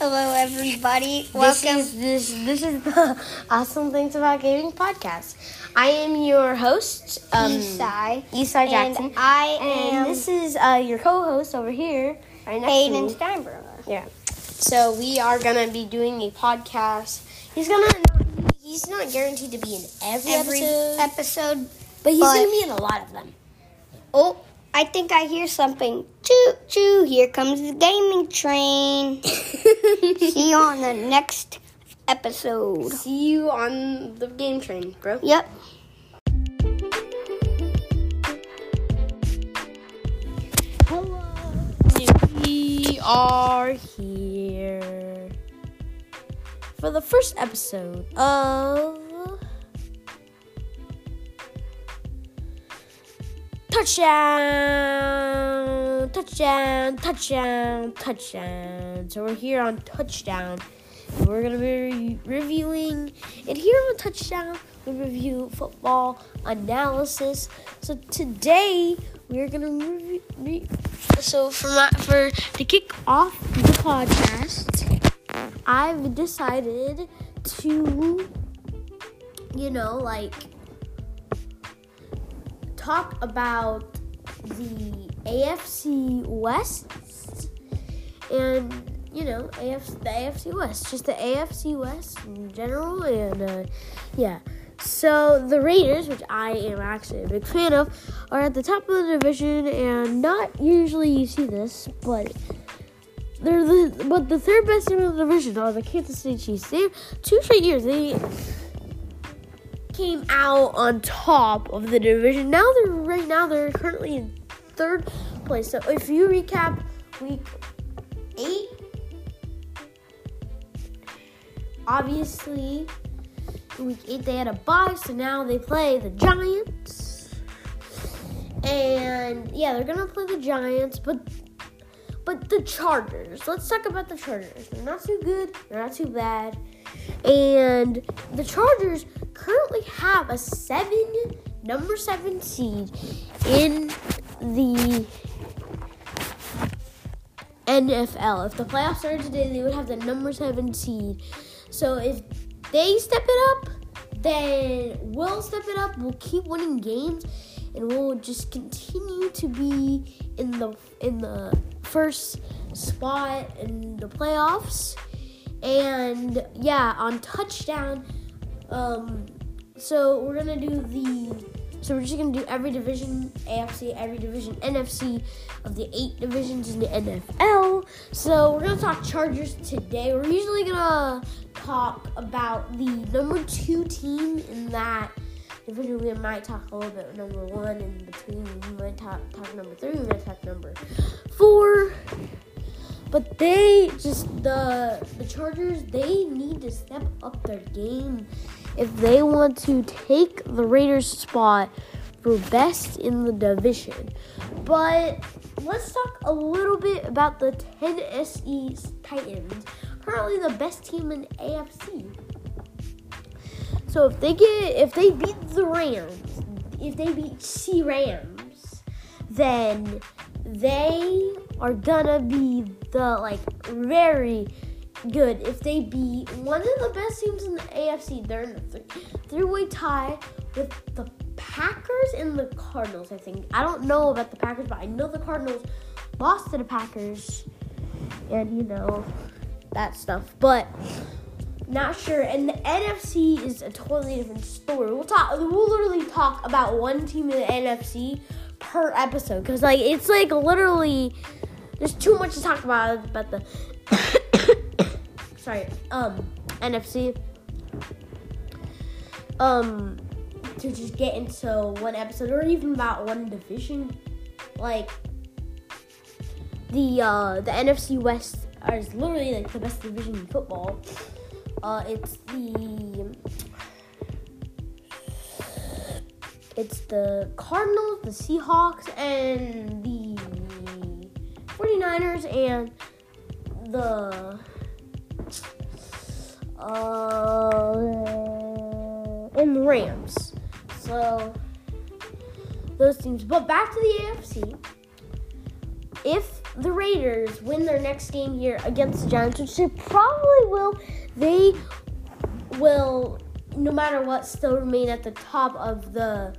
Hello, everybody. This Welcome. is this this is the awesome things about gaming podcast. I am your host, um, Esai. Esai And Jackson, I and am this is uh, your co-host over here, right next to Hayden me. Steinberger. Yeah. So we are gonna be doing a podcast. He's gonna he's not guaranteed to be in every, Every episode, episode. but he's gonna be in a lot of them. Oh, I think I hear something. Choo choo. Here comes the gaming train. See you on the next episode. See you on the game train, bro. Yep. Hello. We are here for the first episode of Touchdown, Touchdown, Touchdown, Touchdown. So we're here on Touchdown. We're to be re- reviewing, and here on Touchdown, we review football analysis. So today, we're to review. Re- so for my, for to kick off the podcast, I've decided to, you know, like talk about the AFC West and you know AFC, the AFC West, just the AFC West in general, and uh, yeah. So the Raiders, which I am actually a big fan of, are at the top of the division, and not usually you see this, but they're the but the third best team in the division are the Kansas City Chiefs. They have two straight years they came out on top of the division. Now they're right now they're currently in third place. So if you recap week eight, obviously week eight they had a bye, so now they play the Giants. And yeah, they're gonna play the Giants, but but the Chargers. Let's talk about the Chargers. They're not too good. They're not too bad. And the Chargers currently have a seven, number seven seed in the NFL. If the playoffs started today, they would have the number seven seed. So if they step it up, then we'll step it up. We'll keep winning games, and we'll just continue to be in the in the first spot in the playoffs. And yeah, on touchdown. Um, so we're gonna do the. So we're just gonna do every division, AFC, every division, NFC of the eight divisions in the NFL. So we're gonna talk Chargers today. We're usually gonna talk about the number two team in that division. We might talk a little bit number one in between. We might talk, talk number three. We might talk number four. But they just the the Chargers they need to step up their game if they want to take the Raiders spot for best in the division. But let's talk a little bit about the Tennessee Titans, currently the best team in AFC. So if they get if they beat the Rams, if they beat C Rams, then they are gonna be the like very good if they beat one of the best teams in the AFC. They're in a three, three-way tie with the Packers and the Cardinals. I think I don't know about the Packers, but I know the Cardinals lost to the Packers, and you know that stuff. But not sure. And the NFC is a totally different story. We'll talk. We'll literally talk about one team in the NFC per episode because like it's like literally there's too much to talk about about the sorry um NFC um to just get into one episode or even about one division like the uh the NFC West is literally like the best division in football. Uh it's the it's the Cardinals, the Seahawks, and the 49ers, and the uh, and the Rams. So those teams. But back to the AFC. If the Raiders win their next game here against the Giants, which they probably will, they will, no matter what, still remain at the top of the,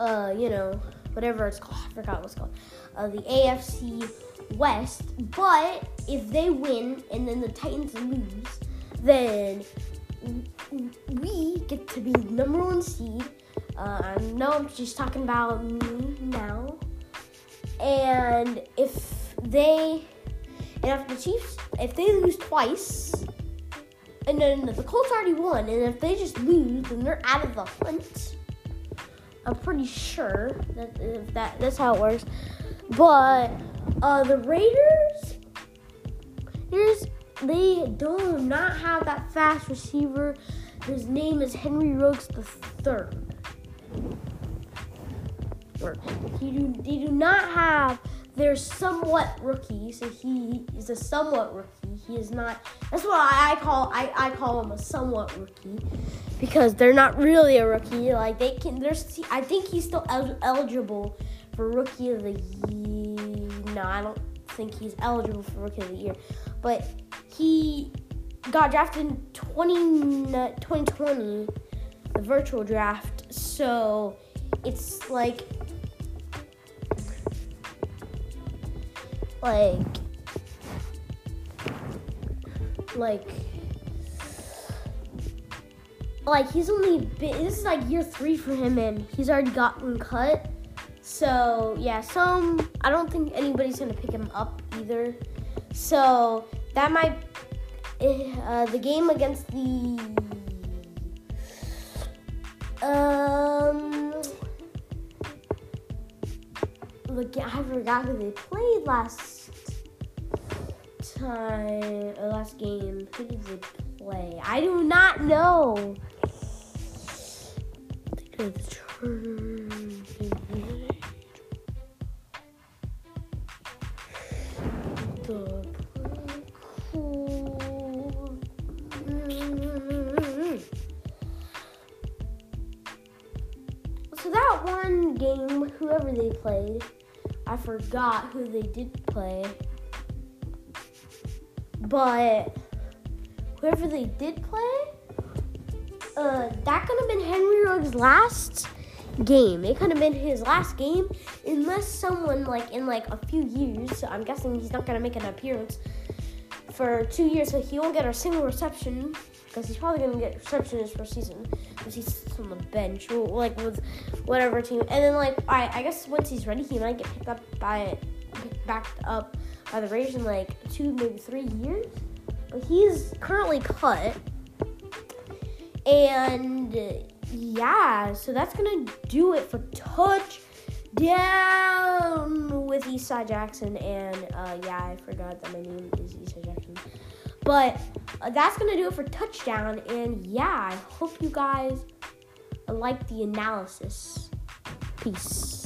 uh, you know, whatever it's called. I forgot what's called. Uh, the AFC West. But if they win and then the Titans lose, then we get to be number one seed. Uh, I know I'm just talking about me now. And if they, and if the Chiefs, if they lose twice, and then the Colts already won, and if they just lose, then they're out of the hunt. I'm pretty sure that that that's how it works. But uh, the Raiders, here's they do not have that fast receiver. His name is Henry Ruggs the third. He do, they do not have. They're somewhat rookie, so he is a somewhat rookie. He is not. That's I, I call. I, I call him a somewhat rookie because they're not really a rookie. Like they can. There's. I think he's still el- eligible for rookie of the year. No, I don't think he's eligible for rookie of the year, but he got drafted in 20, 2020, the virtual draft. So it's like like like like he's only been this is like year three for him and he's already gotten cut so yeah some i don't think anybody's gonna pick him up either so that might uh, the game against the um look i forgot who they played last time, uh, last game, who did they play? I do not know. So played, I forgot who they did play. But whoever they did play, uh, that could have been Henry Ruggs' last game. It could have been his last game, unless someone like in like a few years. So I'm guessing he's not gonna make an appearance for two years, so he won't get a single reception because he's probably gonna get reception for season because he's on the bench, or, like with whatever team. And then like I, I guess once he's ready, he might get picked up by picked back up by the Raiders in like two, maybe three years. But he's currently cut. And yeah, so that's gonna do it for touchdown with Eastside Jackson. And uh, yeah, I forgot that my name is Eastside Jackson. But uh, that's gonna do it for touchdown. And yeah, I hope you guys like the analysis. Peace.